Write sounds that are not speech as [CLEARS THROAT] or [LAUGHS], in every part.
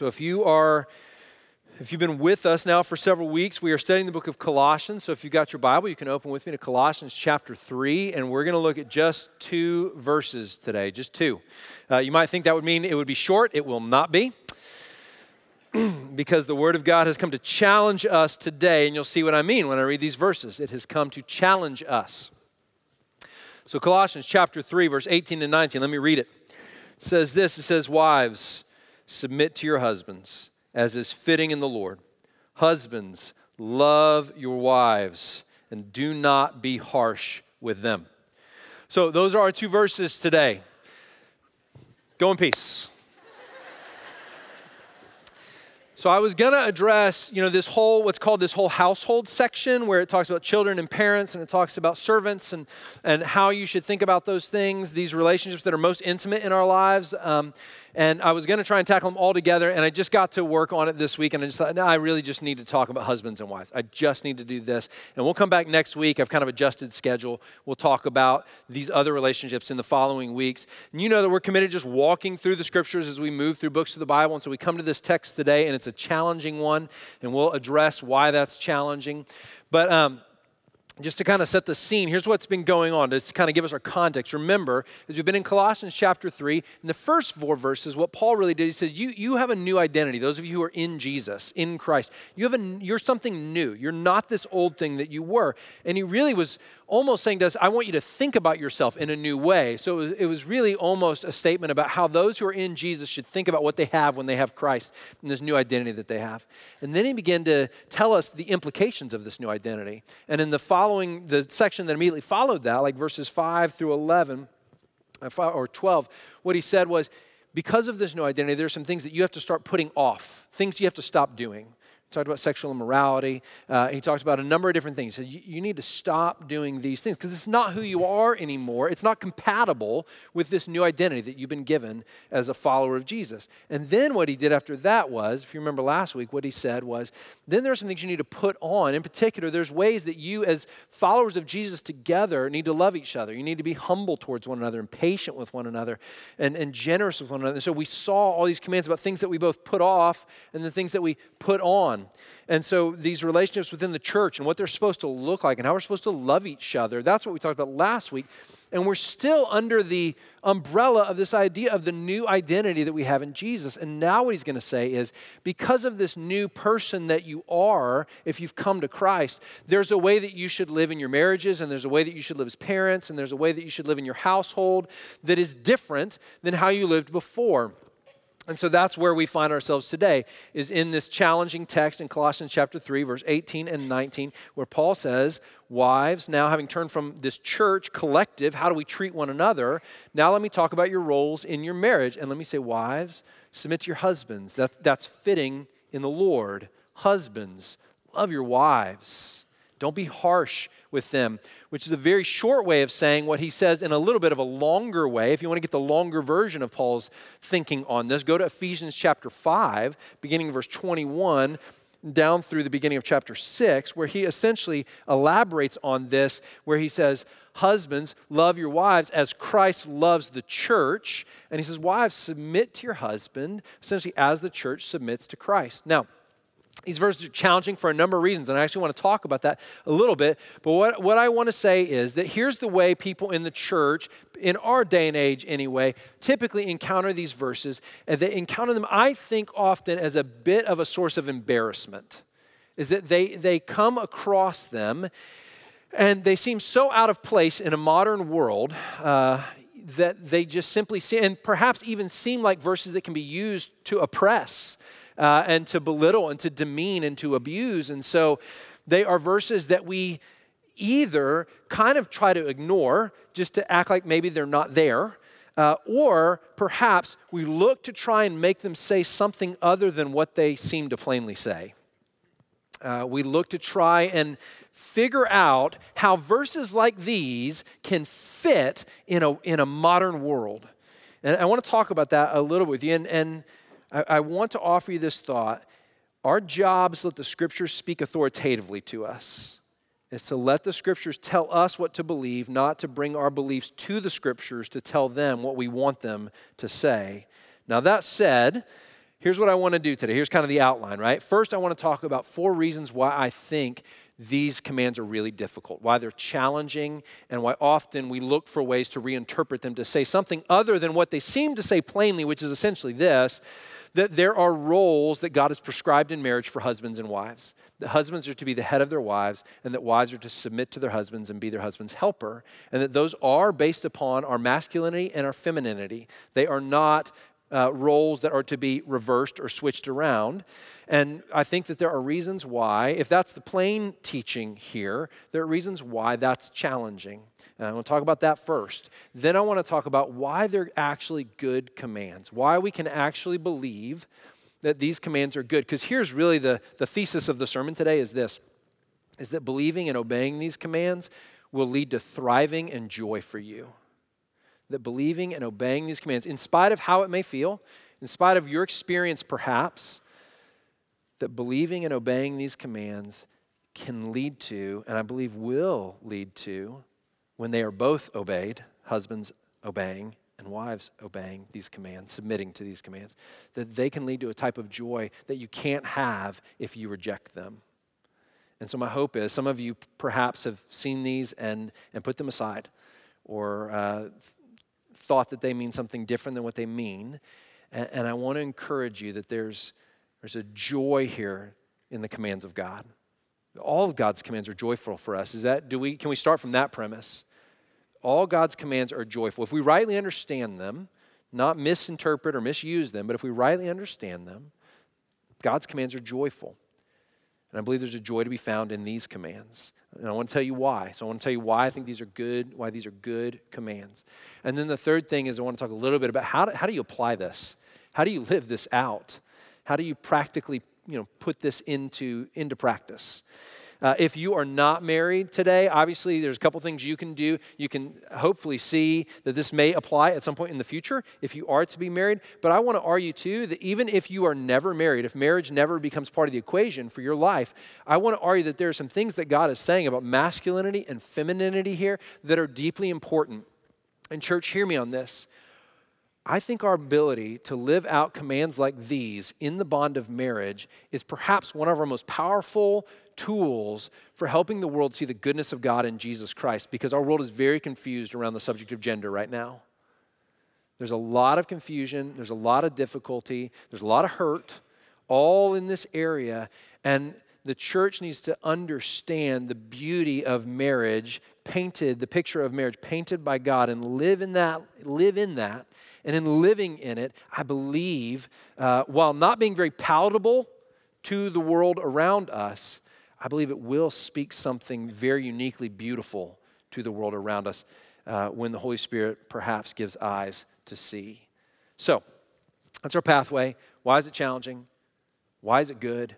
So if you are if you've been with us now for several weeks, we are studying the book of Colossians. So if you've got your Bible, you can open with me to Colossians chapter 3, and we're going to look at just two verses today, just two. Uh, you might think that would mean it would be short, it will not be. [CLEARS THROAT] because the Word of God has come to challenge us today, and you'll see what I mean when I read these verses. It has come to challenge us. So, Colossians chapter 3, verse 18 and 19, let me read it. It says this It says, Wives, submit to your husbands, as is fitting in the Lord. Husbands, love your wives, and do not be harsh with them. So, those are our two verses today. Go in peace. So I was going to address, you know, this whole what's called this whole household section where it talks about children and parents and it talks about servants and and how you should think about those things, these relationships that are most intimate in our lives. Um, and I was going to try and tackle them all together, and I just got to work on it this week, and I just thought, no, I really just need to talk about husbands and wives. I just need to do this. And we'll come back next week. I've kind of adjusted schedule. We'll talk about these other relationships in the following weeks. And you know that we're committed just walking through the scriptures as we move through books of the Bible. And so we come to this text today, and it's a challenging one, and we'll address why that's challenging. But um, just to kind of set the scene, here's what's been going on, to kind of give us our context. Remember, as we've been in Colossians chapter 3, in the first four verses, what Paul really did, he said, You, you have a new identity. Those of you who are in Jesus, in Christ, you have a, you're something new. You're not this old thing that you were. And he really was almost saying to us, I want you to think about yourself in a new way. So it was, it was, really almost a statement about how those who are in Jesus should think about what they have when they have Christ and this new identity that they have. And then he began to tell us the implications of this new identity. And in the following, the section that immediately followed that, like verses 5 through 11 uh, or 12, what he said was, because of this new identity, there are some things that you have to start putting off, things you have to stop doing talked about sexual immorality. Uh, he talked about a number of different things. Said, you, you need to stop doing these things because it's not who you are anymore. It's not compatible with this new identity that you've been given as a follower of Jesus. And then what he did after that was, if you remember last week, what he said was, then there are some things you need to put on. In particular, there's ways that you, as followers of Jesus together, need to love each other. You need to be humble towards one another and patient with one another and, and generous with one another. And so we saw all these commands about things that we both put off and the things that we put on And so these relationships within the church and what they're supposed to look like and how we're supposed to love each other, that's what we talked about last week. And we're still under the umbrella of this idea of the new identity that we have in Jesus. And now what he's going to say is because of this new person that you are, if you've come to Christ, there's a way that you should live in your marriages, and there's a way that you should live as parents, and there's a way that you should live in your household that is different than how you lived before. And so that's where we find ourselves today, is in this challenging text in Colossians chapter 3, verse 18 and 19, where Paul says, Wives, now having turned from this church collective, how do we treat one another? Now let me talk about your roles in your marriage. And let me say, Wives, submit to your husbands. That, that's fitting in the Lord. Husbands, love your wives. Don't be harsh with them, which is a very short way of saying what he says in a little bit of a longer way. If you want to get the longer version of Paul's thinking on this, go to Ephesians chapter 5, beginning verse 21 down through the beginning of chapter 6, where he essentially elaborates on this, where he says, Husbands, love your wives as Christ loves the church. And he says, Wives, submit to your husband, essentially as the church submits to Christ. Now, these verses are challenging for a number of reasons, and I actually want to talk about that a little bit. But what, what I want to say is that here's the way people in the church, in our day and age anyway, typically encounter these verses. And they encounter them, I think, often as a bit of a source of embarrassment. Is that they, they come across them and they seem so out of place in a modern world uh, that they just simply seem, and perhaps even seem like verses that can be used to oppress uh, and to belittle and to demean and to abuse. And so they are verses that we either kind of try to ignore just to act like maybe they're not there. Uh, or perhaps we look to try and make them say something other than what they seem to plainly say. Uh, we look to try and figure out how verses like these can fit in a, in a modern world. And I want to talk about that a little with you. And, and I, I want to offer you this thought. Our job is to let the scriptures speak authoritatively to us. It's to let the scriptures tell us what to believe, not to bring our beliefs to the scriptures to tell them what we want them to say. Now, that said, here's what I want to do today. Here's kind of the outline, right? First, I want to talk about four reasons why I think these commands are really difficult, why they're challenging, and why often we look for ways to reinterpret them to say something other than what they seem to say plainly, which is essentially this that there are roles that God has prescribed in marriage for husbands and wives. That husbands are to be the head of their wives, and that wives are to submit to their husbands and be their husband's helper, and that those are based upon our masculinity and our femininity. They are not uh, roles that are to be reversed or switched around. And I think that there are reasons why, if that's the plain teaching here, there are reasons why that's challenging. And I want to talk about that first. Then I want to talk about why they're actually good commands, why we can actually believe that these commands are good. Because here's really the, the thesis of the sermon today is this, is that believing and obeying these commands will lead to thriving and joy for you that believing and obeying these commands, in spite of how it may feel, in spite of your experience perhaps, that believing and obeying these commands can lead to, and I believe will lead to, when they are both obeyed, husbands obeying and wives obeying these commands, submitting to these commands, that they can lead to a type of joy that you can't have if you reject them. And so, my hope is some of you perhaps have seen these and, and put them aside or uh, thought that they mean something different than what they mean. And, and I want to encourage you that there's, there's a joy here in the commands of God. All of God's commands are joyful for us. Is that, do we, can we start from that premise? All God's commands are joyful. If we rightly understand them, not misinterpret or misuse them, but if we rightly understand them, God's commands are joyful. And I believe there's a joy to be found in these commands. And I want to tell you why. So I want to tell you why I think these are good, why these are good commands. And then the third thing is I want to talk a little bit about how do, how do you apply this? How do you live this out? How do you practically, you know, put this into, into practice? Uh, if you are not married today, obviously there's a couple things you can do. You can hopefully see that this may apply at some point in the future if you are to be married. But I want to argue too that even if you are never married, if marriage never becomes part of the equation for your life, I want to argue that there are some things that God is saying about masculinity and femininity here that are deeply important. And, church, hear me on this. I think our ability to live out commands like these in the bond of marriage is perhaps one of our most powerful tools for helping the world see the goodness of God in Jesus Christ because our world is very confused around the subject of gender right now. There's a lot of confusion, there's a lot of difficulty, there's a lot of hurt, all in this area. And the church needs to understand the beauty of marriage painted, the picture of marriage painted by God, and live in that, live in that. And in living in it, I believe, uh, while not being very palatable to the world around us, I believe it will speak something very uniquely beautiful to the world around us uh, when the Holy Spirit perhaps gives eyes to see. So, that's our pathway. Why is it challenging? Why is it good?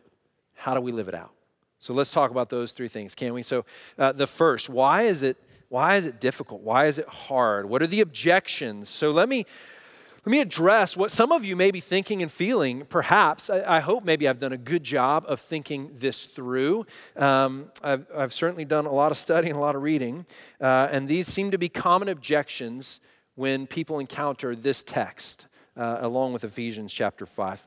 How do we live it out? So let's talk about those three things, can we? So uh, the first, why is it why is it difficult? Why is it hard? What are the objections? So let me let me address what some of you may be thinking and feeling. Perhaps, I, I hope maybe I've done a good job of thinking this through. Um, I've, I've, certainly done a lot of studying, a lot of reading, uh, and these seem to be common objections when people encounter this text, uh, along with Ephesians chapter 5.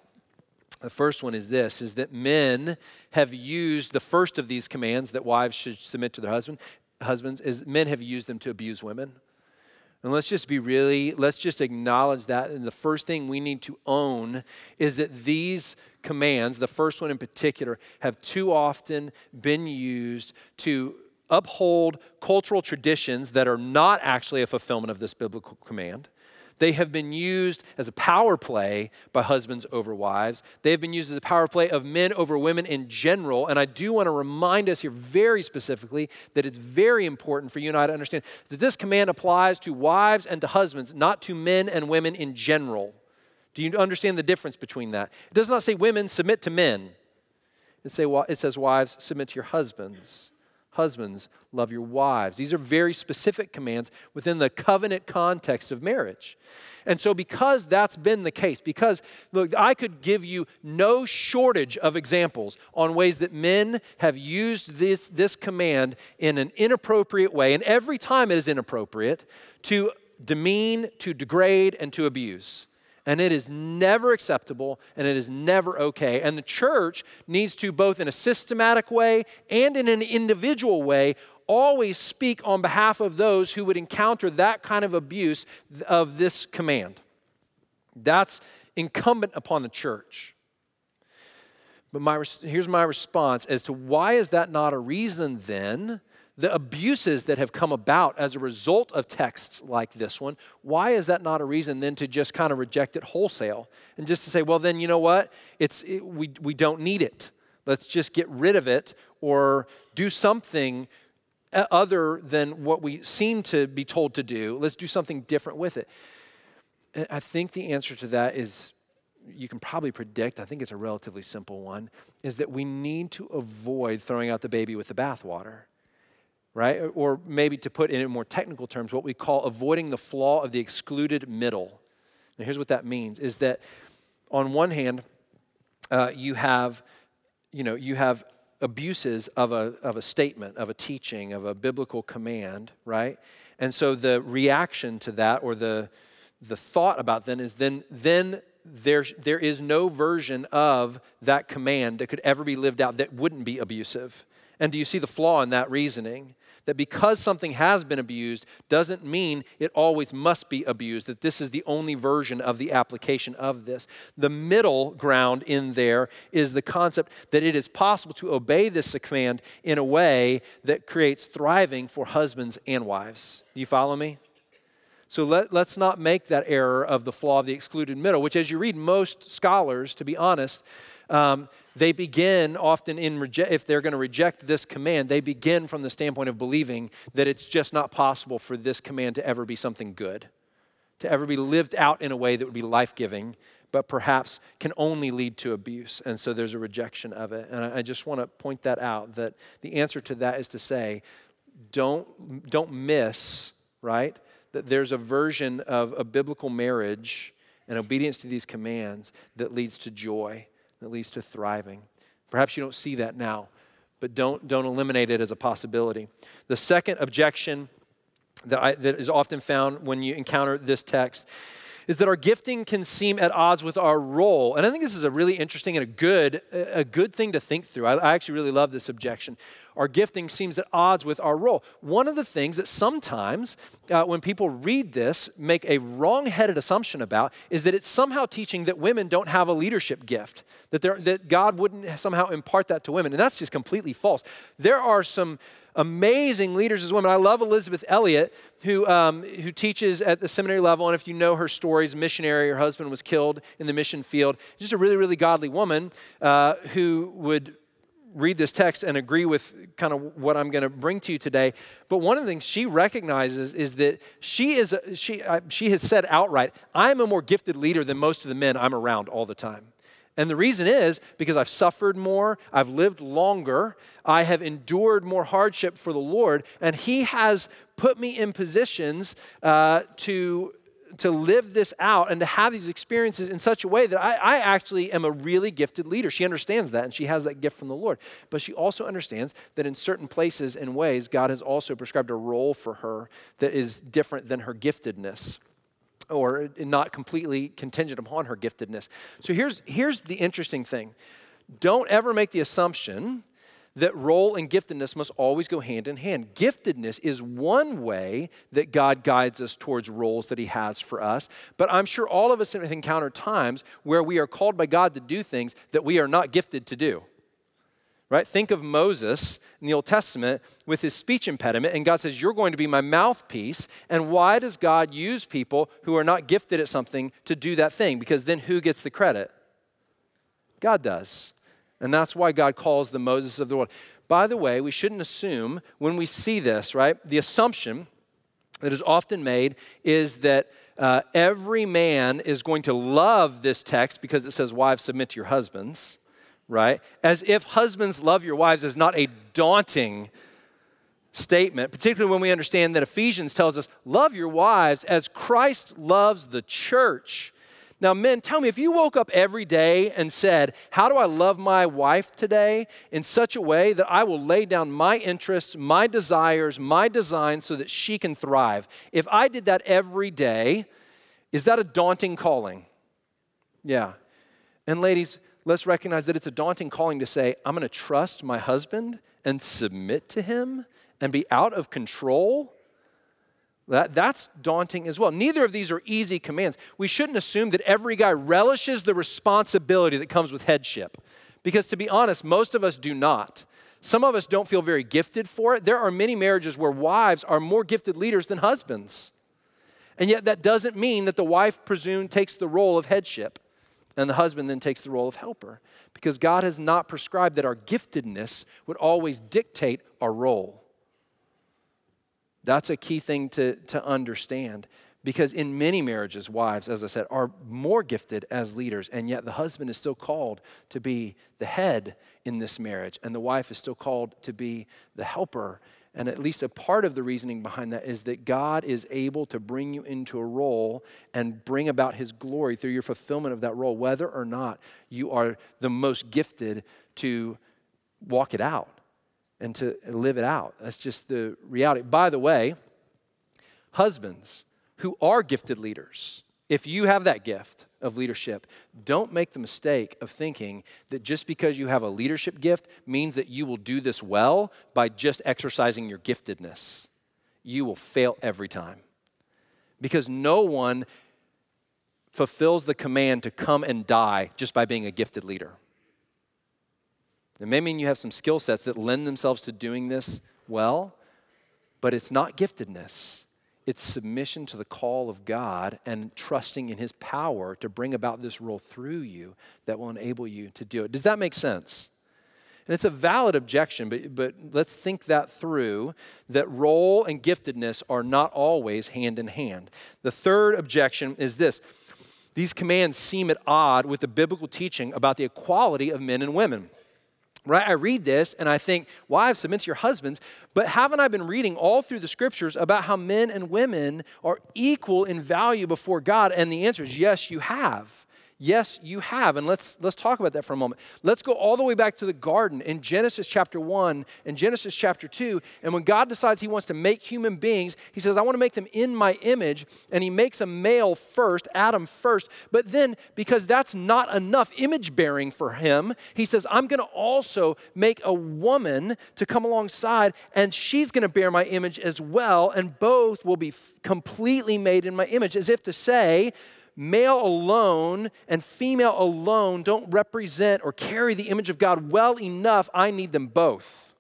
The first one is this is that men have used the first of these commands that wives should submit to their husband, husbands is men have used them to abuse women. And let's just be really, let's just acknowledge that. And the first thing we need to own is that these commands, the first one in particular, have too often been used to uphold cultural traditions that are not actually a fulfillment of this biblical command. They have been used as a power play by husbands over wives. They have been used as a power play of men over women in general. And I do want to remind us here very specifically that it's very important for you and I to understand that this command applies to wives and to husbands, not to men and women in general. Do you understand the difference between that? It does not say women submit to men. It, say, it says wives submit to your husbands. Husbands, love your wives. These are very specific commands within the covenant context of marriage. And so, because that's been the case, because look, I could give you no shortage of examples on ways that men have used this, this command in an inappropriate way, and every time it is inappropriate, to demean, to degrade, and to abuse. And it is never acceptable and it is never okay. And the church needs to, both in a systematic way and in an individual way, always speak on behalf of those who would encounter that kind of abuse of this command. That's incumbent upon the church. But my, here's my response as to why is that not a reason then? The abuses that have come about as a result of texts like this one, why is that not a reason then to just kind of reject it wholesale and just to say, well, then you know what? It's, it, we, we don't need it. Let's just get rid of it or do something uh, other than what we seem to be told to do. Let's do something different with it. I think the answer to that is you can probably predict, I think it's a relatively simple one, is that we need to avoid throwing out the baby with the bathwater, right? Or maybe to put it in more technical terms, what we call avoiding the flaw of the excluded middle. Now, here's what that means is that on one hand, uh, you have, you know, you have abuses of a, of a statement, of a teaching, of a biblical command, right? And so the reaction to that or the, the thought about then is then, then there, there is no version of that command that could ever be lived out that wouldn't be abusive. And do you see the flaw in that reasoning? That because something has been abused doesn't mean it always must be abused, that this is the only version of the application of this. The middle ground in there is the concept that it is possible to obey this command in a way that creates thriving for husbands and wives. You follow me? So let, let's not make that error of the flaw of the excluded middle, which, as you read most scholars, to be honest, um, they begin often in reject, if they're going to reject this command, they begin from the standpoint of believing that it's just not possible for this command to ever be something good, to ever be lived out in a way that would be life giving, but perhaps can only lead to abuse. And so there's a rejection of it. And I, I just want to point that out that the answer to that is to say, don't, don't miss, right? That there's a version of a biblical marriage and obedience to these commands that leads to joy that leads to thriving. Perhaps you don't see that now, but don't, don't eliminate it as a possibility. The second objection that, I, that is often found when you encounter this text is that our gifting can seem at odds with our role. And I think this is a really interesting and a good, a good thing to think through. I, I actually really love this objection. Our gifting seems at odds with our role. One of the things that sometimes, uh, when people read this, make a wrong headed assumption about is that it's somehow teaching that women don't have a leadership gift, that, that God wouldn't somehow impart that to women. And that's just completely false. There are some amazing leaders as women. I love Elisabeth Elliot, who, um, who teaches at the seminary level. And if you know her stories, missionary, her husband was killed in the mission field. Just a really, really godly woman uh, who would read this text and agree with kind of what I'm going to bring to you today. But one of the things she recognizes is that she is she she has said outright, "I'm a more gifted leader than most of the men I'm around all the time." And the reason is because I've suffered more, I've lived longer, I have endured more hardship for the Lord, and He has put me in positions uh, to, to live this out and to have these experiences in such a way that I, I actually am a really gifted leader. She understands that, and she has that gift from the Lord. But she also understands that in certain places and ways, God has also prescribed a role for her that is different than her giftedness or not completely contingent upon her giftedness. So here's, here's the interesting thing don't ever make the assumption that role and giftedness must always go hand in hand. Giftedness is one way that God guides us towards roles that He has for us, but I'm sure all of us have encountered times where we are called by God to do things that we are not gifted to do right? Think of Moses in the Old Testament with his speech impediment, and God says, You're going to be my mouthpiece. And why does God use people who are not gifted at something to do that thing? Because then who gets the credit? God does. And that's why God calls the Moses of the world. By the way, we shouldn't assume when we see this, right? The assumption that is often made is that uh, every man is going to love this text because it says, Wives, submit to your husbands right? As if husbands love your wives is not a daunting statement, particularly when we understand that Ephesians tells us, love your wives as Christ loves the church. Now, men, tell me if you woke up every day and said, How do I love my wife today in such a way that I will lay down my interests, my desires, my designs so that she can thrive? If I did that every day, is that a daunting calling? Yeah. And ladies, let's recognize that it's a daunting calling to say, I'm going to trust my husband and submit to him and be out of control. That, that's daunting as well. Neither of these are easy commands. We shouldn't assume that every guy relishes the responsibility that comes with headship, because to be honest, most of us do not. Some of us don't feel very gifted for it. There are many marriages where wives are more gifted leaders than husbands. And yet, that doesn't mean that the wife presumed takes the role of headship and the husband then takes the role of helper because God has not prescribed that our giftedness would always dictate our role. That's a key thing to, to understand because in many marriages, wives, as I said, are more gifted as leaders, and yet the husband is still called to be the head in this marriage, and the wife is still called to be the helper and at least a part of the reasoning behind that is that God is able to bring you into a role and bring about his glory through your fulfillment of that role, whether or not you are the most gifted to walk it out and to live it out. That's just the reality. By the way, husbands who are gifted leaders, if you have that gift of leadership, don't make the mistake of thinking that just because you have a leadership gift means that you will do this well by just exercising your giftedness. You will fail every time. Because no one fulfills the command to come and die just by being a gifted leader. It may mean you have some skill sets that lend themselves to doing this well, but it's not giftedness. It's submission to the call of God and trusting in His power to bring about this role through you that will enable you to do it. Does that make sense? And it's a valid objection, but, but let's think that through that role and giftedness are not always hand in hand. The third objection is this these commands seem at odd with the biblical teaching about the equality of men and women right? I read this and I think, wives, submit to your husbands. But haven't I been reading all through the scriptures about how men and women are equal in value before God? And the answer is yes, you have. Yes, you have. And let's, let's talk about that for a moment. Let's go all the way back to the garden in Genesis chapter 1 and Genesis chapter 2. And when God decides he wants to make human beings, he says, I want to make them in my image. And he makes a male first, Adam first. But then, because that's not enough image bearing for him, he says, I'm going to also make a woman to come alongside, and she's going to bear my image as well. And both will be completely made in my image, as if to say, male alone and female alone don't represent or carry the image of God well enough. I need them both.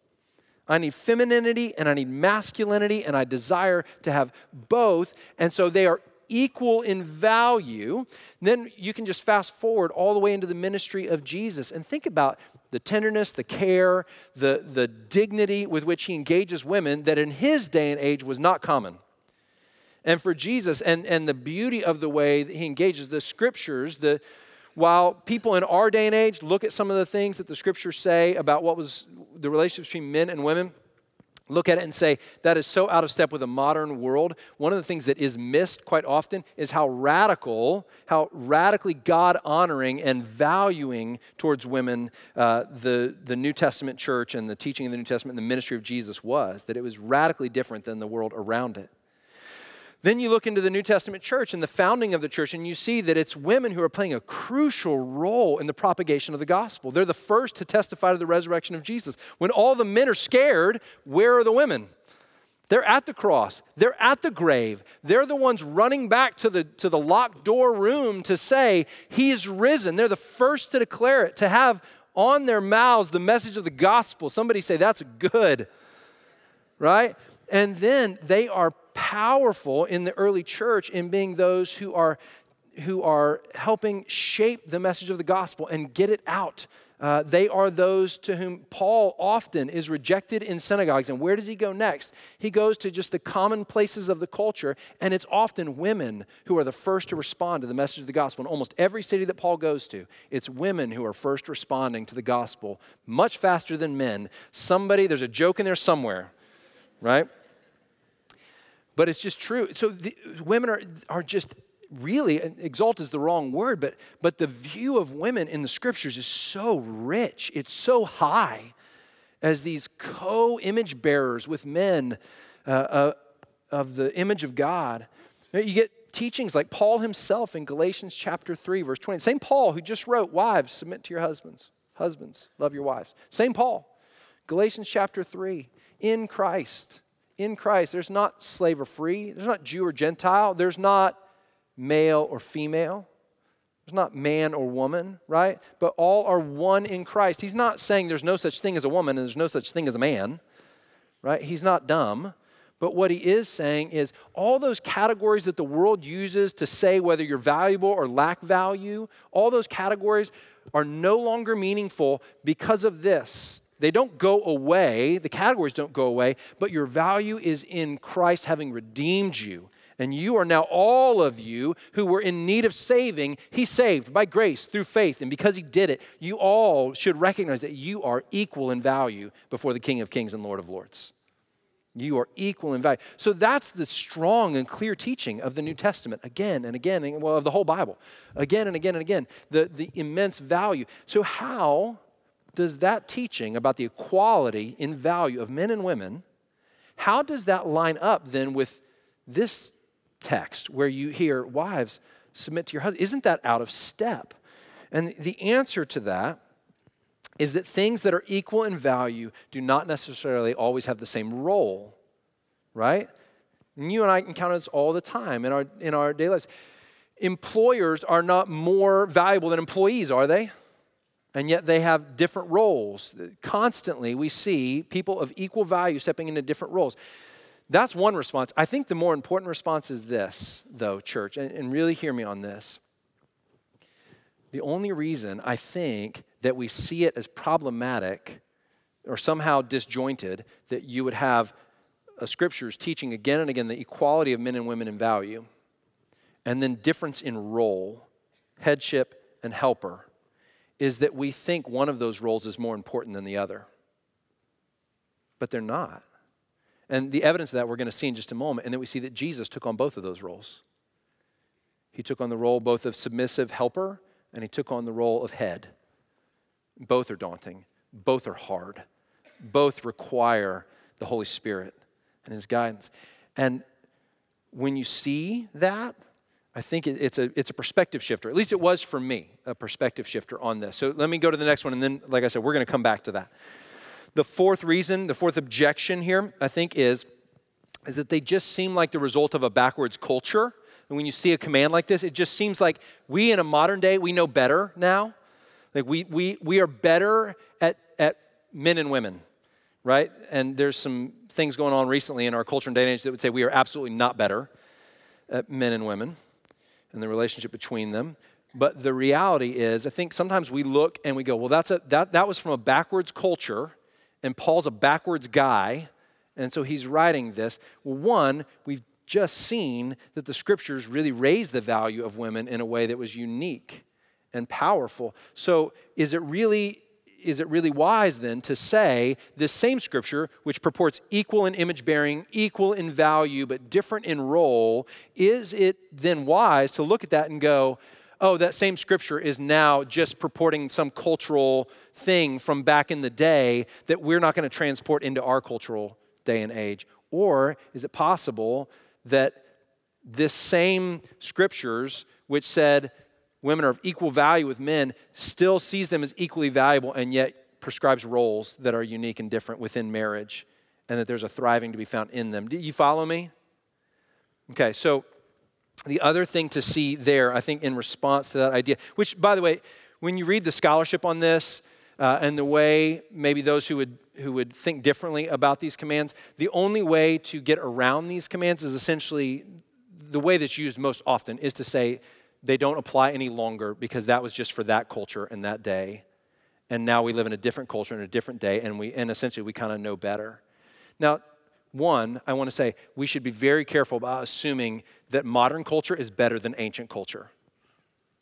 I need femininity and I need masculinity, and I desire to have both. And so they are equal in value. Then you can just fast forward all the way into the ministry of Jesus and think about the tenderness, the care, the, the dignity with which he engages women that in his day and age was not common. And for Jesus, and, and the beauty of the way that he engages the scriptures, the, while people in our day and age look at some of the things that the scriptures say about what was the relationship between men and women, look at it and say that is so out of step with a modern world. One of the things that is missed quite often is how radical how radically god honoring and valuing towards women uh, the, the new testament church and the teaching of the new testament and the ministry of jesus was that it was radically different than the world around it then you look into the New Testament church and the founding of the church, and you see that it's women who are playing a crucial role in the propagation of the gospel. They're the first to testify to the resurrection of Jesus. When all the men are scared, where are the women? They're at the cross. They're at the grave. They're the ones running back to the, to the locked door room to say, He is risen. They're the first to declare it, to have on their mouths the message of the gospel. Somebody say, That's good, right? And then they are powerful in the early church in being those who are, who are helping shape the message of the gospel and get it out. Uh, they are those to whom Paul often is rejected in synagogues. And where does he go next? He goes to just the common places of the culture, and it's often women who are the first to respond to the message of the gospel. In almost every city that Paul goes to, it's women who are first responding to the gospel much faster than men. Somebody, there's a joke in there somewhere, right? But it's just true. So the, women are, are just really, exalt is the wrong word, but, but the view of women in the scriptures is so rich, it's so high as these co image bearers with men uh, uh, of the image of God. You get teachings like Paul himself in Galatians chapter 3, verse 20. Same Paul who just wrote, Wives, submit to your husbands. Husbands, love your wives. Same Paul. Galatians chapter 3. In Christ. In Christ. There's not slave or free. There's not Jew or Gentile. There's not male or female. There's not man or woman, right? But all are one in Christ. He's not saying there's no such thing as a woman and there's no such thing as a man, right? He's not dumb. But what he is saying is all those categories that the world uses to say whether you're valuable or lack value, all those categories are no longer meaningful because of this. They don't go away, the categories don't go away, but your value is in Christ having redeemed you. And you are now, all of you who were in need of saving, He saved by grace through faith. And because He did it, you all should recognize that you are equal in value before the King of Kings and Lord of Lords. You are equal in value. So that's the strong and clear teaching of the New Testament again and again, and, well, of the whole Bible, again and again and again, the, the immense value. So, how does that teaching about the equality in value of men and women, how does that line up then with this text where you hear, wives, submit to your husband? Isn't that out of step? And the answer to that is that things that are equal in value do not necessarily always have the same role, right? And you and I encounter this all the time in our, in our daily lives. Employers are not more valuable than employees, are they? And yet they have different roles. Constantly, we see people of equal value stepping into different roles. That's one response. I think the more important response is this, though, church, and, and really hear me on this. The only reason I think that we see it as problematic or somehow disjointed that you would have a scriptures teaching again and again the equality of men and women in value and then difference in role, headship, and helper is that we think one of those roles is more important than the other. But they're not. And the evidence of that we're going to see in just a moment. And then we see that Jesus took on both of those roles. He took on the role both of submissive helper and he took on the role of head. Both are daunting, both are hard, both require the Holy Spirit and His guidance. And when you see that, I think it's a, it's a perspective shifter. At least it was for me, a perspective shifter on this. So let me go to the next one, and then, like I said, we're going to come back to that. The fourth reason, the fourth objection here, I think, is, is that they just seem like the result of a backwards culture. And when you see a command like this, it just seems like we in a modern day, we know better now. Like we, we, we are better at, at men and women, right? And there's some things going on recently in our culture and day and age that would say we are absolutely not better at men and women and the relationship between them. But the reality is, I think sometimes we look and we go, well, that's a, that, that was from a backwards culture, and Paul's a backwards guy, and so he's writing this. Well, one, we've just seen that the scriptures really raise the value of women in a way that was unique and powerful. So is it really is it really wise then to say this same scripture, which purports equal in image bearing, equal in value, but different in role, is it then wise to look at that and go, oh, that same scripture is now just purporting some cultural thing from back in the day that we're not going to transport into our cultural day and age? Or is it possible that this same scriptures, which said, women are of equal value with men, still sees them as equally valuable and yet prescribes roles that are unique and different within marriage and that there's a thriving to be found in them. Do you follow me? Okay, so the other thing to see there, I think, in response to that idea, which, by the way, when you read the scholarship on this uh, and the way maybe those who would who would think differently about these commands, the only way to get around these commands is essentially the way that's used most often is to say they don't apply any longer because that was just for that culture and that day. And now we live in a different culture and a different day, and we and essentially we kind of know better. Now, one, I want to say we should be very careful about assuming that modern culture is better than ancient culture.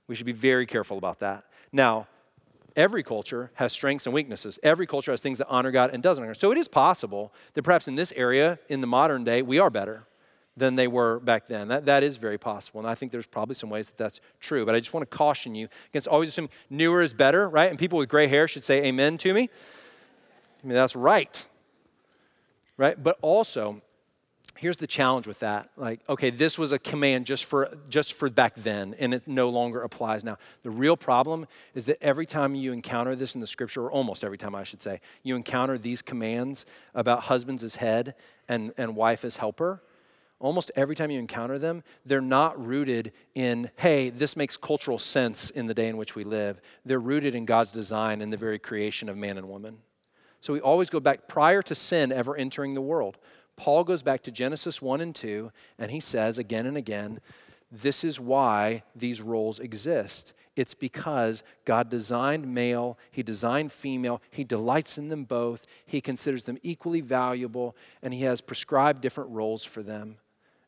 We should be very careful about that. Now, every culture has strengths and weaknesses. Every culture has things that honor God and doesn't honor. So it is possible that perhaps in this area, in the modern day, we are better than they were back then. That, that is very possible. And I think there's probably some ways that that's true. But I just want to caution you against always assuming newer is better, right? And people with gray hair should say amen to me. I mean, that's right. Right? But also, here's the challenge with that like okay this was a command just for just for back then and it no longer applies now the real problem is that every time you encounter this in the scripture or almost every time i should say you encounter these commands about husbands as head and, and wife as helper almost every time you encounter them they're not rooted in hey this makes cultural sense in the day in which we live they're rooted in god's design and the very creation of man and woman so we always go back prior to sin ever entering the world Paul goes back to Genesis 1 and 2, and he says again and again, this is why these roles exist. It's because God designed male, He designed female, He delights in them both, He considers them equally valuable, and He has prescribed different roles for them.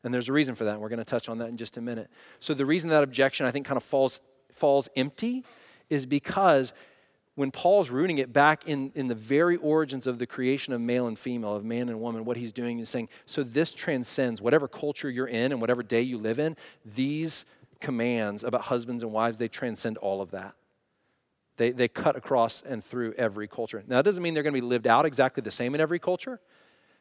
And there's a reason for that, and we're going to touch on that in just a minute. So, the reason that objection I think kind of falls, falls empty is because when Paul's rooting it back in, in the very origins of the creation of male and female, of man and woman, what he's doing is saying, so this transcends whatever culture you're in and whatever day you live in, these commands about husbands and wives, they transcend all of that. They, they cut across and through every culture. Now, that doesn't mean they're going to be lived out exactly the same in every culture.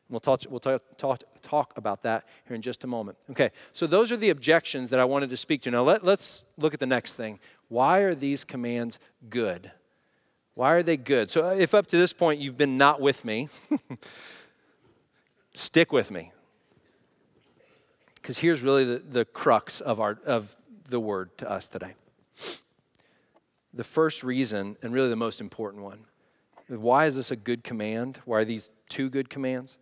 We'll, talk, we'll talk, talk, talk about that here in just a moment. Okay, so those are the objections that I wanted to speak to. Now, let, let's look at the next thing. Why are these commands good? Why are they good? So, if up to this point you've been not with me, [LAUGHS] stick with me. Because here's really the, the crux of, our, of the word to us today. The first reason, and really the most important one, why is this a good command? Why are these two good commands?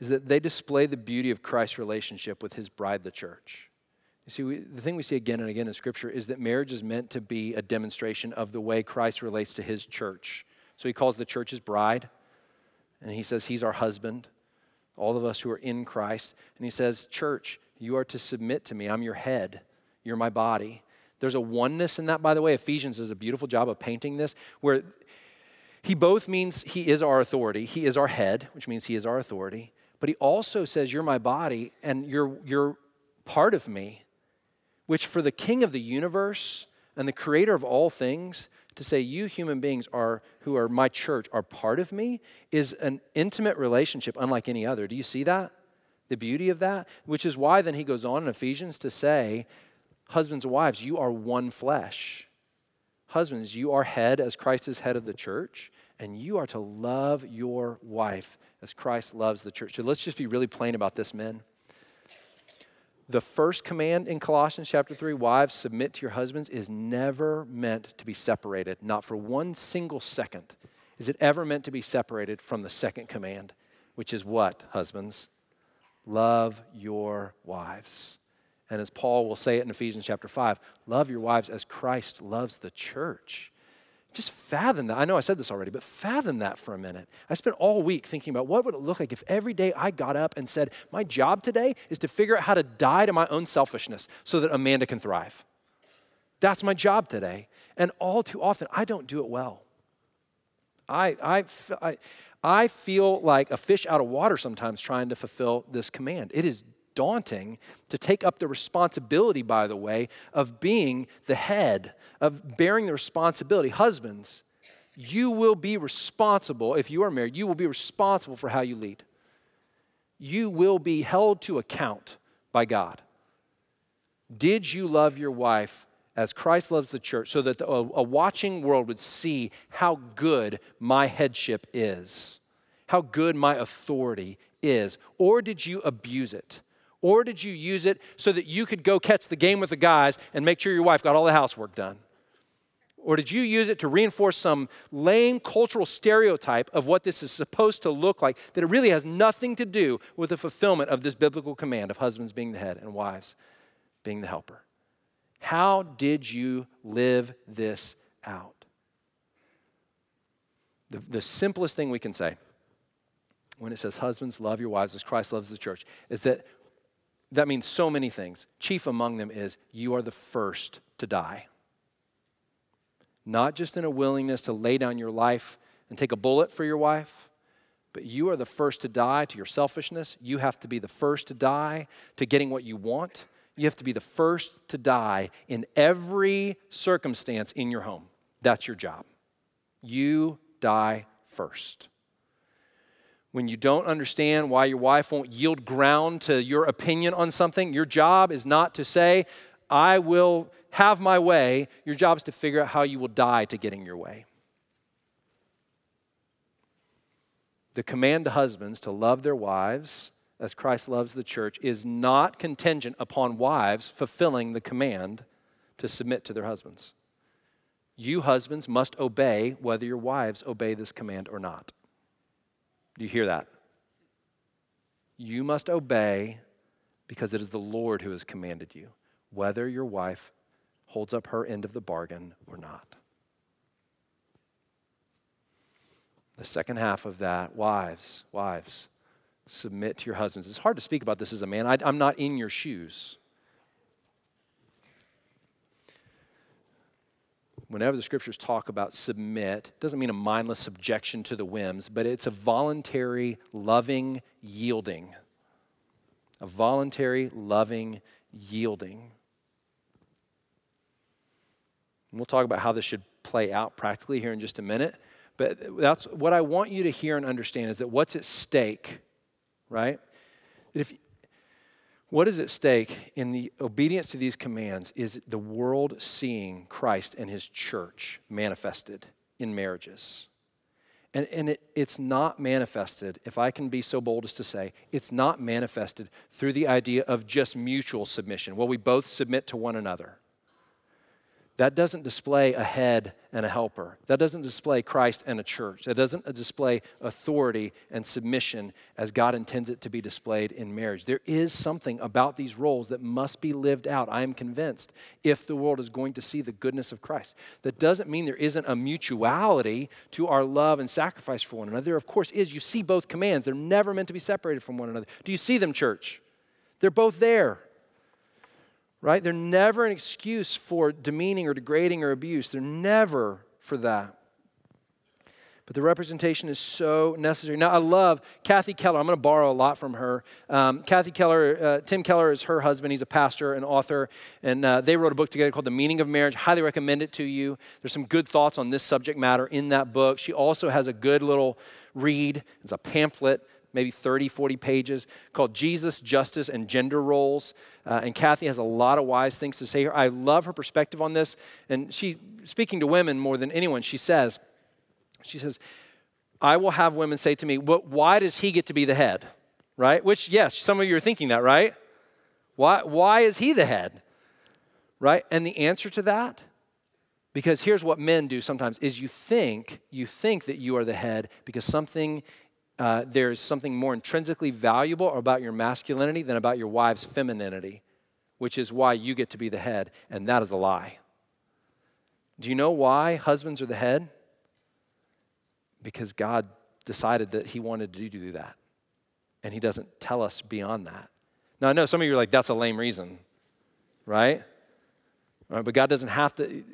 Is that they display the beauty of Christ's relationship with his bride, the church. You see, we, the thing we see again and again in Scripture is that marriage is meant to be a demonstration of the way Christ relates to his church. So he calls the church his bride, and he says he's our husband, all of us who are in Christ. And he says, Church, you are to submit to me. I'm your head, you're my body. There's a oneness in that, by the way. Ephesians does a beautiful job of painting this, where he both means he is our authority, he is our head, which means he is our authority, but he also says, You're my body, and you're, you're part of me which for the king of the universe and the creator of all things to say you human beings are who are my church are part of me is an intimate relationship unlike any other. Do you see that? The beauty of that? Which is why then he goes on in ephesians to say husbands and wives you are one flesh. Husbands you are head as christ is head of the church and you are to love your wife as christ loves the church so let's just be really plain about this men the first command in Colossians chapter 3, wives, submit to your husbands, is never meant to be separated. Not for one single second is it ever meant to be separated from the second command, which is what, husbands? Love your wives. And as Paul will say it in Ephesians chapter 5, love your wives as Christ loves the church. Just fathom that. I know I said this already, but fathom that for a minute. I spent all week thinking about what would it look like if every day I got up and said, My job today is to figure out how to die to my own selfishness so that Amanda can thrive. That's my job today. And all too often, I don't do it well. I, I, I, I feel like a fish out of water sometimes trying to fulfill this command. It is daunting to take up the responsibility, by the way, of being the head, of bearing the responsibility. Husbands, you will be responsible, if you are married, you will be responsible for how you lead. You will be held to account by God. Did you love your wife as Christ loves the church so that a, a watching world would see how good my headship is, how good my authority is? Or did you abuse it? Or did you use it so that you could go catch the game with the guys and make sure your wife got all the housework done? Or did you use it to reinforce some lame cultural stereotype of what this is supposed to look like that it really has nothing to do with the fulfillment of this biblical command of husbands being the head and wives being the helper? How did you live this out? The, the simplest thing we can say when it says, Husbands, love your wives as Christ loves the church, is that that means so many things. Chief among them is you are the first to die. Not just in a willingness to lay down your life and take a bullet for your wife, but you are the first to die to your selfishness. You have to be the first to die to getting what you want. You have to be the first to die in every circumstance in your home. That's your job. You die first. When you don't understand why your wife won't yield ground to your opinion on something, your job is not to say, I will have my way. Your job is to figure out how you will die to getting your way. The command to husbands to love their wives as Christ loves the church is not contingent upon wives fulfilling the command to submit to their husbands. You husbands must obey whether your wives obey this command or not. Do you hear that? You must obey because it is the Lord who has commanded you, whether your wife holds up her end of the bargain or not. The second half of that, wives, wives, submit to your husbands. It's hard to speak about this as a man. I, am not in your shoes. Whenever the scriptures talk about submit, doesn't mean a mindless subjection to the whims, but it's a voluntary, loving yielding. A voluntary, loving yielding. And we'll talk about how this should play out practically here in just a minute. But that's what I want you to hear and understand is that what's at stake, right? If, what is at stake in the obedience to these commands is the world seeing Christ and his church manifested in marriages. And, and it, it's not manifested, if I can be so bold as to say, it's not manifested through the idea of just mutual submission. Well, we both submit to one another. That doesn't display a head and a helper. That doesn't display Christ and a church. That doesn't display authority and submission as God intends it to be displayed in marriage. There is something about these roles that must be lived out, I am convinced, if the world is going to see the goodness of Christ. That doesn't mean there isn't a mutuality to our love and sacrifice for one another. There, of course, is. You see both commands, they're never meant to be separated from one another. Do you see them, church? They're both there right? They're never an excuse for demeaning or degrading or abuse. They're never for that. But the representation is so necessary. Now, I love Kathy Keller. I'm going to borrow a lot from her. Um, Kathy Keller, uh, Tim Keller is her husband. He's a pastor and author. And uh, they wrote a book together called The Meaning of Marriage. Highly recommend it to you. There's some good thoughts on this subject matter in that book. She also has a good little read. It's a pamphlet maybe 30, 40 pages called Jesus, Justice, and Gender Roles. Uh, and Kathy has a lot of wise things to say here. I love her perspective on this. And she, speaking to women more than anyone, she says, she says, I will have women say to me, well, why does he get to be the head? Right? Which, yes, some of you are thinking that, right? Why, why is he the head? Right? And the answer to that, because here's what men do sometimes, is you think, you think that you are the head because something uh, there's something more intrinsically valuable about your masculinity than about your wife's femininity, which is why you get to be the head, and that is a lie. Do you know why husbands are the head? Because God decided that He wanted you to do that, and He doesn't tell us beyond that. Now, I know some of you are like, that's a lame reason, right? right but God doesn't have to.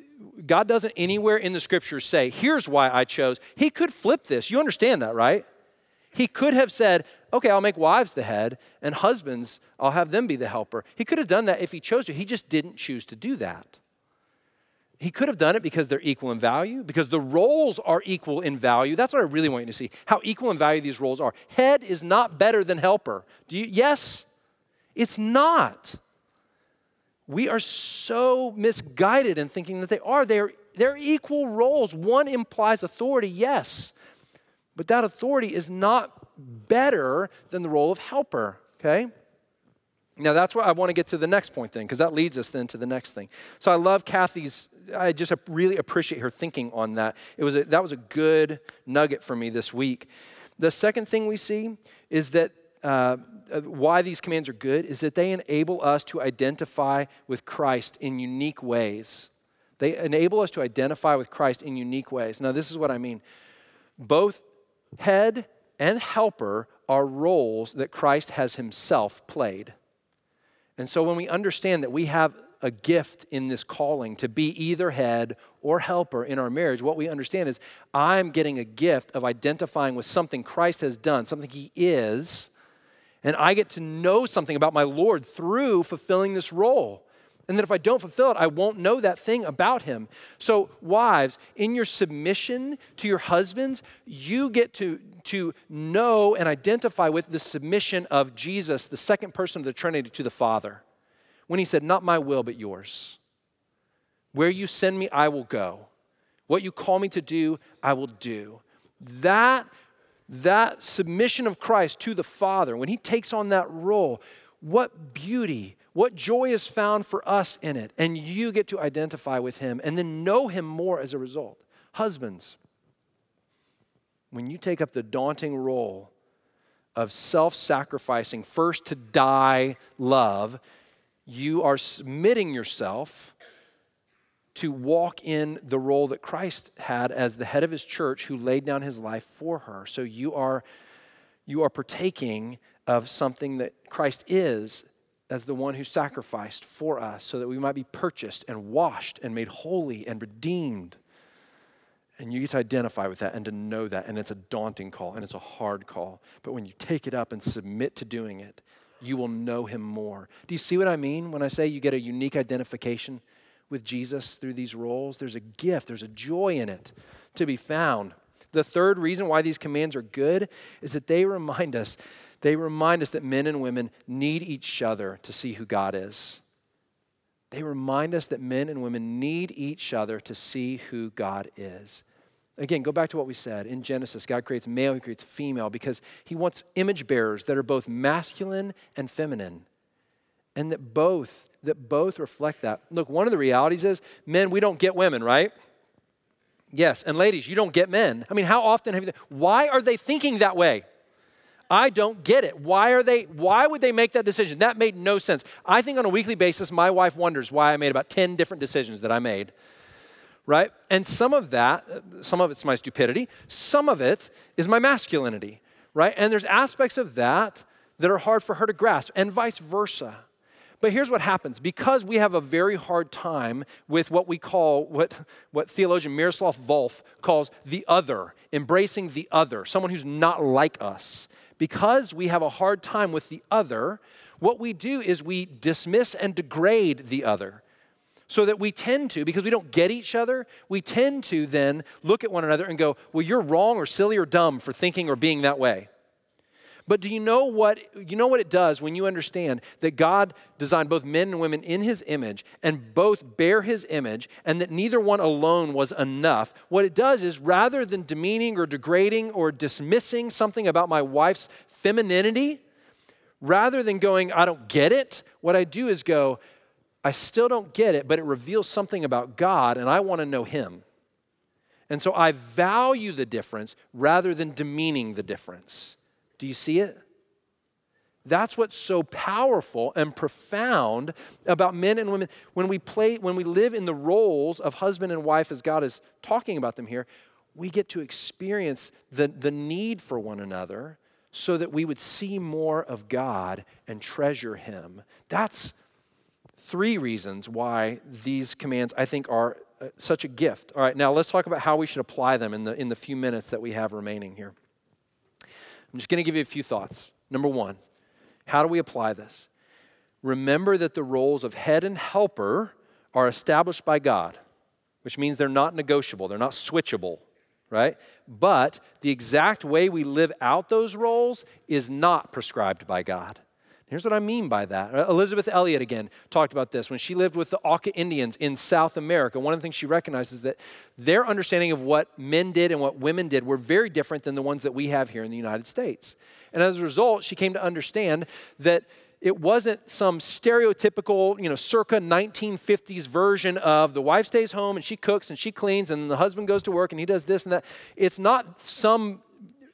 God doesn't anywhere in the scriptures say, here's why I chose. He could flip this. You understand that, right? He could have said, okay, I'll make wives the head, and husbands, I'll have them be the helper. He could have done that if he chose to. He just didn't choose to do that. He could have done it because they're equal in value, because the roles are equal in value. That's what I really want you to see how equal in value these roles are. Head is not better than helper. Do you? Yes, it's not. We are so misguided in thinking that they are. They're, they're equal roles. One implies authority, yes, but that authority is not better than the role of helper, okay? Now that's where I want to get to the next point then, because that leads us then to the next thing. So I love Kathy's, I just really appreciate her thinking on that. It was a, that was a good nugget for me this week. The second thing we see is that uh, uh why these commands are good is that they enable us to identify with Christ in unique ways. They enable us to identify with Christ in unique ways. Now, this is what I mean. Both Head and helper are roles that Christ has himself played. And so when we understand that we have a gift in this calling to be either head or helper in our marriage, what we understand is I'm getting a gift of identifying with something Christ has done, something he is, and I get to know something about my Lord through fulfilling this role. And that if I don't fulfill it, I won't know that thing about him. So, wives, in your submission to your husbands, you get to, to know and identify with the submission of Jesus, the second person of the Trinity, to the Father. When he said, Not my will, but yours. Where you send me, I will go. What you call me to do, I will do. That, that submission of Christ to the Father, when he takes on that role, what beauty what joy is found for us in it? And you get to identify with him and then know him more as a result. Husbands, when you take up the daunting role of self sacrificing, first to die love, you are submitting yourself to walk in the role that Christ had as the head of his church who laid down his life for her. So you are you are partaking of something that Christ is as the one who sacrificed for us so that we might be purchased and washed and made holy and redeemed. And you get to identify with that and to know that. And it's a daunting call and it's a hard call. But when you take it up and submit to doing it, you will know him more. Do you see what I mean when I say you get a unique identification with Jesus through these roles? There's a gift, there's a joy in it to be found. The third reason why these commands are good is that they remind us they remind us that men and women need each other to see who God is. They remind us that men and women need each other to see who God is. Again, go back to what we said. In Genesis, God creates male, He creates female because He wants image bearers that are both masculine and feminine. And that both, that both reflect that. Look, one of the realities is men, we don't get women, right? Yes, and ladies, you don't get men. I mean, how often have you, why are they thinking that way? I don't get it. Why are they why would they make that decision? That made no sense. I think on a weekly basis my wife wonders why I made about 10 different decisions that I made. Right? And some of that, some of it's my stupidity, some of it is my masculinity, right? And there's aspects of that that are hard for her to grasp and vice versa. But here's what happens because we have a very hard time with what we call, what, what theologian Miroslav Volf calls the other, embracing the other, someone who's not like us because we have a hard time with the other, what we do is we dismiss and degrade the other. So that we tend to, because we don't get each other, we tend to then look at one another and go, well, you're wrong or silly or dumb for thinking or being that way. But do you know what you know what it does when you understand that God designed both men and women in his image and both bear his image and that neither one alone was enough? What it does is rather than demeaning or degrading or dismissing something about my wife's femininity, rather than going I don't get it, what I do is go I still don't get it, but it reveals something about God and I want to know him. And so I value the difference rather than demeaning the difference. Do you see it? That's what's so powerful and profound about men and women. When we play, when we live in the roles of husband and wife as God is talking about them here, we get to experience the, the need for one another so that we would see more of God and treasure Him. That's three reasons why these commands, I think, are uh, such a gift. All right, now let's talk about how we should apply them in the, in the few minutes that we have remaining here. I'm just going to give you a few thoughts. Number one, how do we apply this? Remember that the roles of head and helper are established by God, which means they're not negotiable, they're not switchable, right? But the exact way we live out those roles is not prescribed by God. Here's what I mean by that. Uh, Elizabeth Elisabeth Elliot again talked about this when she lived with the Auca Indians in South America. One of the things she recognized is that their understanding of what men did and what women did were very different than the ones that we have here in the United States. And as a result, she came to understand that it wasn't some stereotypical, you know, circa 1950s version of the wife stays home and she cooks and she cleans and the husband goes to work and he does this and that. It's not some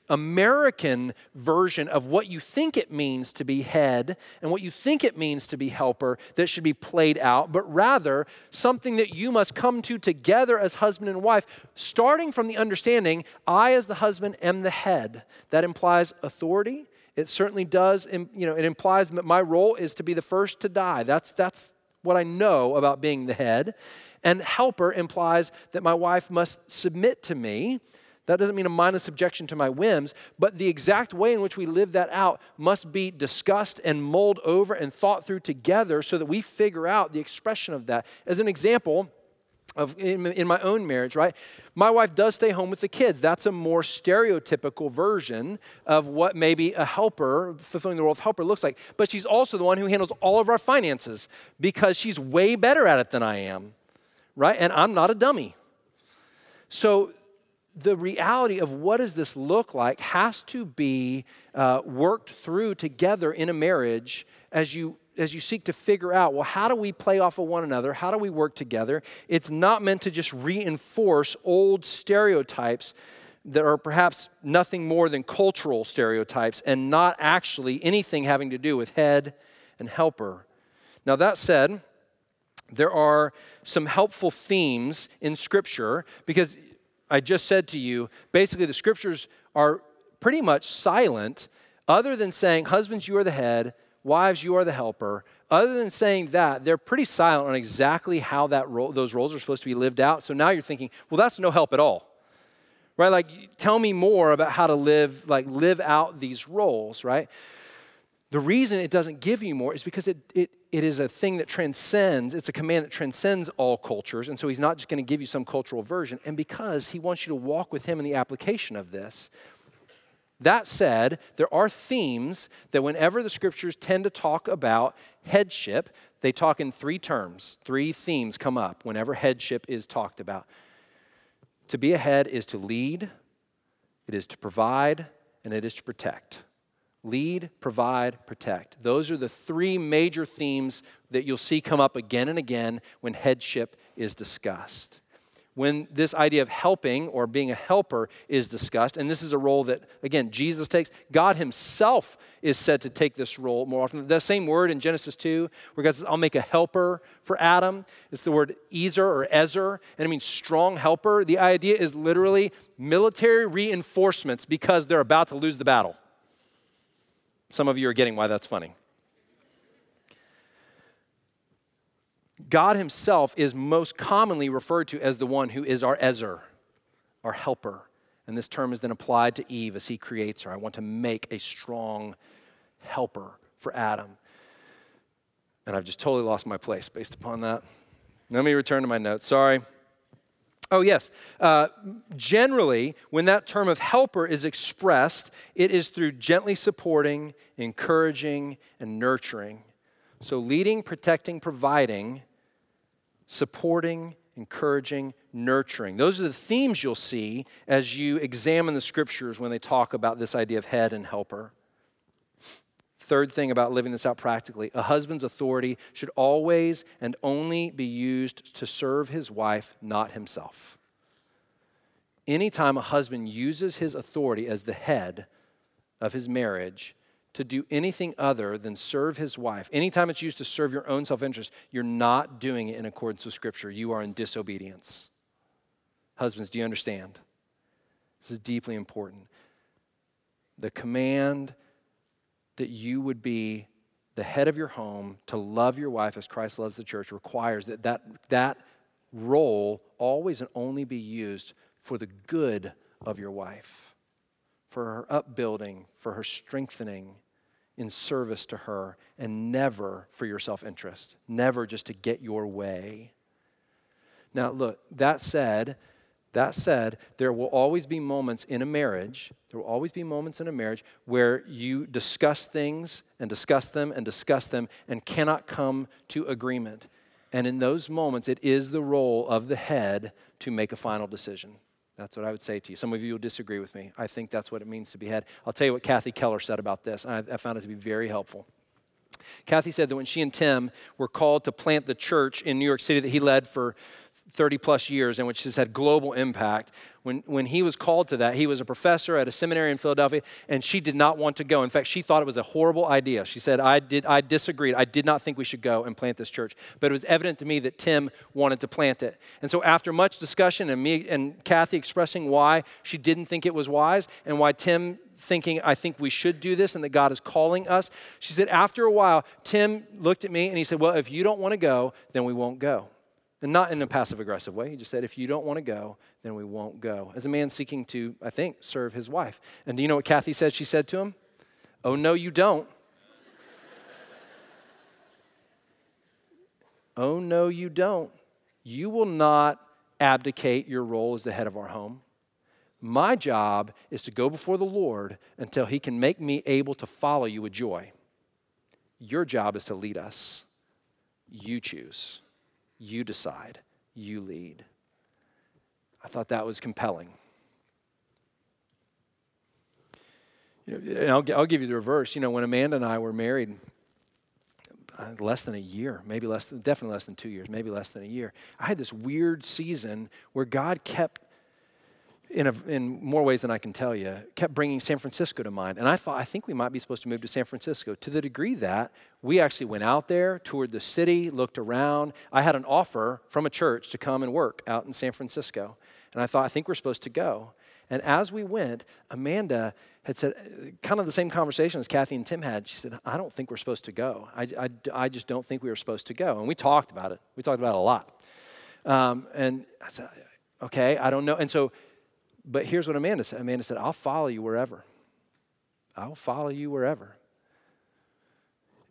American version of what you think it means to be head and what you think it means to be helper that should be played out, but rather something that you must come to together as husband and wife, starting from the understanding I, as the husband, am the head. That implies authority. It certainly does, you know, it implies that my role is to be the first to die. That's, that's what I know about being the head. And helper implies that my wife must submit to me That doesn't mean a mindless subjection to my whims, but the exact way in which we live that out must be discussed and mulled over and thought through together so that we figure out the expression of that. As an example, of in, in, my own marriage, right? My wife does stay home with the kids. That's a more stereotypical version of what maybe a helper, fulfilling the role of helper, looks like. But she's also the one who handles all of our finances because she's way better at it than I am, right? And I'm not a dummy. So the reality of what does this look like has to be uh, worked through together in a marriage as you as you seek to figure out well how do we play off of one another? How do we work together? It's not meant to just reinforce old stereotypes that are perhaps nothing more than cultural stereotypes and not actually anything having to do with head and helper. Now that said there are some helpful themes in scripture because I just said to you, basically the scriptures are pretty much silent, other than saying, Husbands, you are the head, wives, you are the helper. Other than saying that, they're pretty silent on exactly how that role, those roles are supposed to be lived out. So now you're thinking, well, that's no help at all. Right? Like, tell me more about how to live, like, live out these roles, right? The reason it doesn't give you more is because it, it, it is a thing that transcends, it's a command that transcends all cultures. And so he's not just going to give you some cultural version. And because he wants you to walk with him in the application of this. That said, there are themes that whenever the scriptures tend to talk about headship, they talk in three terms. Three themes come up whenever headship is talked about. To be a head is to lead, it is to provide, and it is to protect. Lead, provide, protect. Those are the three major themes that you'll see come up again and again when headship is discussed. When this idea of helping or being a helper is discussed, and this is a role that, again, Jesus takes, God Himself is said to take this role more often. The same word in Genesis 2, where God says, I'll make a helper for Adam. It's the word Ezer or Ezer, and it means strong helper. The idea is literally military reinforcements because they're about to lose the battle. Some of you are getting why that's funny. God Himself is most commonly referred to as the one who is our Ezer, our helper. And this term is then applied to Eve as He creates her. I want to make a strong helper for Adam. And I've just totally lost my place based upon that. Let me return to my notes. Sorry. Oh, yes. Uh, generally, when that term of helper is expressed, it is through gently supporting, encouraging, and nurturing. So, leading, protecting, providing, supporting, encouraging, nurturing. Those are the themes you'll see as you examine the scriptures when they talk about this idea of head and helper. Third thing about living this out practically a husband's authority should always and only be used to serve his wife, not himself. Anytime a husband uses his authority as the head of his marriage to do anything other than serve his wife, anytime it's used to serve your own self interest, you're not doing it in accordance with Scripture. You are in disobedience. Husbands, do you understand? This is deeply important. The command that you would be the head of your home, to love your wife as Christ loves the church, requires that that, that role always and only be used for the good of your wife, for her upbuilding, for her strengthening in service to her, and never for your self interest, never just to get your way. Now, look, that said, that said, there will always be moments in a marriage, there will always be moments in a marriage where you discuss things and discuss them and discuss them and cannot come to agreement. And in those moments, it is the role of the head to make a final decision. That's what I would say to you. Some of you will disagree with me. I think that's what it means to be head. I'll tell you what Kathy Keller said about this. I, I found it to be very helpful. Kathy said that when she and Tim were called to plant the church in New York City that he led for 30 plus years and which has had global impact. When, when he was called to that, he was a professor at a seminary in Philadelphia, and she did not want to go. In fact, she thought it was a horrible idea. She said, I, did, I disagreed. I did not think we should go and plant this church. But it was evident to me that Tim wanted to plant it. And so, after much discussion and me and Kathy expressing why she didn't think it was wise and why Tim thinking, I think we should do this and that God is calling us. She said, after a while, Tim looked at me and he said, Well, if you don't want to go, then we won't go. And not in a passive aggressive way. He just said, if you don't want to go, then we won't go. As a man seeking to, I think, serve his wife. And do you know what Kathy said she said to him? Oh, no, you don't. [LAUGHS] oh, no, you don't. You will not abdicate your role as the head of our home. My job is to go before the Lord until He can make me able to follow you with joy. Your job is to lead us. You choose, you decide, you lead. I thought that was compelling. You know, and I'll, I'll give you the reverse. You know, when Amanda and I were married, uh, less than a year, maybe less than, definitely less than two years, maybe less than a year, I had this weird season where God kept in, a, in more ways than I can tell you, kept bringing San Francisco to mind. And I thought, I think we might be supposed to move to San Francisco to the degree that we actually went out there, toured the city, looked around. I had an offer from a church to come and work out in San Francisco. And I thought, I think we're supposed to go. And as we went, Amanda had said, kind of the same conversation as Kathy and Tim had. She said, I don't think we're supposed to go. I, I, I just don't think we were supposed to go. And we talked about it. We talked about it a lot. Um, and I said, okay, I don't know. And so but here's what Amanda said Amanda said, I'll follow you wherever. I'll follow you wherever.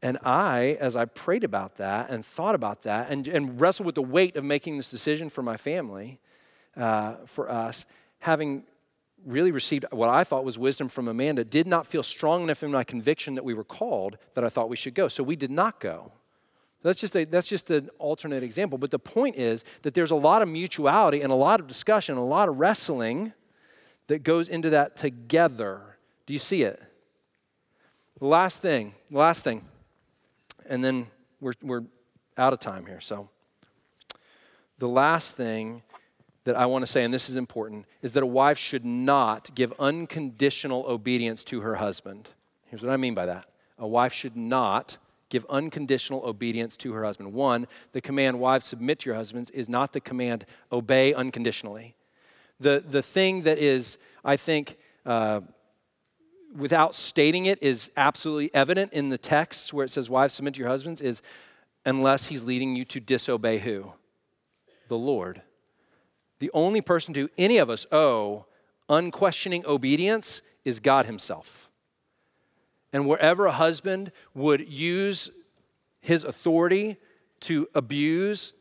And I, as I prayed about that and thought about that and, and wrestled with the weight of making this decision for my family, uh, for us, having really received what I thought was wisdom from Amanda, did not feel strong enough in my conviction that we were called that I thought we should go. So we did not go. That's just, a, that's just an alternate example. But the point is that there's a lot of mutuality and a lot of discussion, a lot of wrestling that goes into that together. Do you see it? The last thing, the last thing, and then we're, we're out of time here. So, the last thing that I want to say, and this is important, is that a wife should not give unconditional obedience to her husband. Here's what I mean by that a wife should not give unconditional obedience to her husband. One, the command, wives, submit to your husbands, is not the command, obey unconditionally. The, the thing that is, I think, uh, without stating it, is absolutely evident in the text where it says, Wives, submit to your husbands, is unless he's leading you to disobey who? The Lord. The only person to any of us owe unquestioning obedience is God Himself. And wherever a husband would use his authority to abuse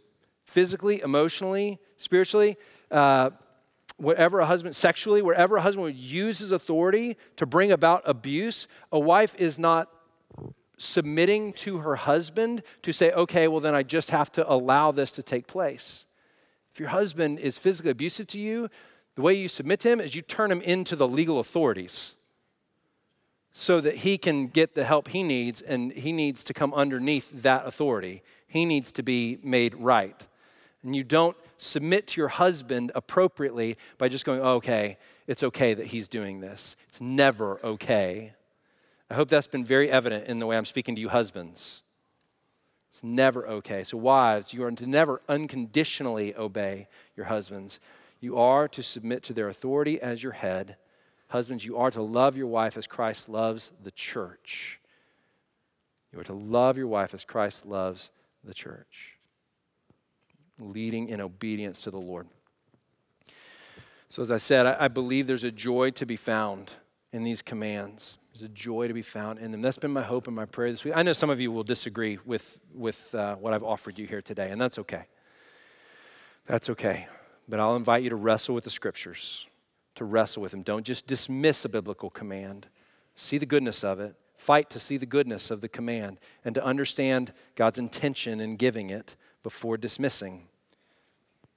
physically, emotionally, spiritually, uh, whatever a husband, sexually, wherever a husband would use his authority to bring about abuse, a wife is not submitting to her husband to say, okay, well, then I just have to allow this to take place. If your husband is physically abusive to you, the way you submit to him is you turn him into the legal authorities so that he can get the help he needs and he needs to come underneath that authority. He needs to be made right. And you don't submit to your husband appropriately by just going, oh, okay, it's okay that he's doing this. It's never okay. I hope that's been very evident in the way I'm speaking to you, husbands. It's never okay. So, wives, you are to never unconditionally obey your husbands. You are to submit to their authority as your head. Husbands, you are to love your wife as Christ loves the church. You are to love your wife as Christ loves the church leading in obedience to the Lord. So, as I said, I, I believe there's a joy to be found in these commands. There's a joy to be found in them. That's been my hope and my prayer this week. I know some of you will disagree with, with uh, what I've offered you here today, and that's okay. That's okay. But I'll invite you to wrestle with the scriptures, to wrestle with them. Don't just dismiss a biblical command, see the goodness of it, fight to see the goodness of the command, and to understand God's intention in giving it before dismissing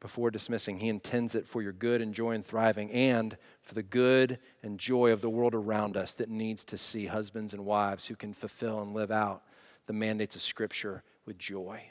before dismissing. He intends it for your good and joy and thriving, and for the good and joy of the world around us that needs to see husbands and wives who can fulfill and live out the mandates of Scripture with joy.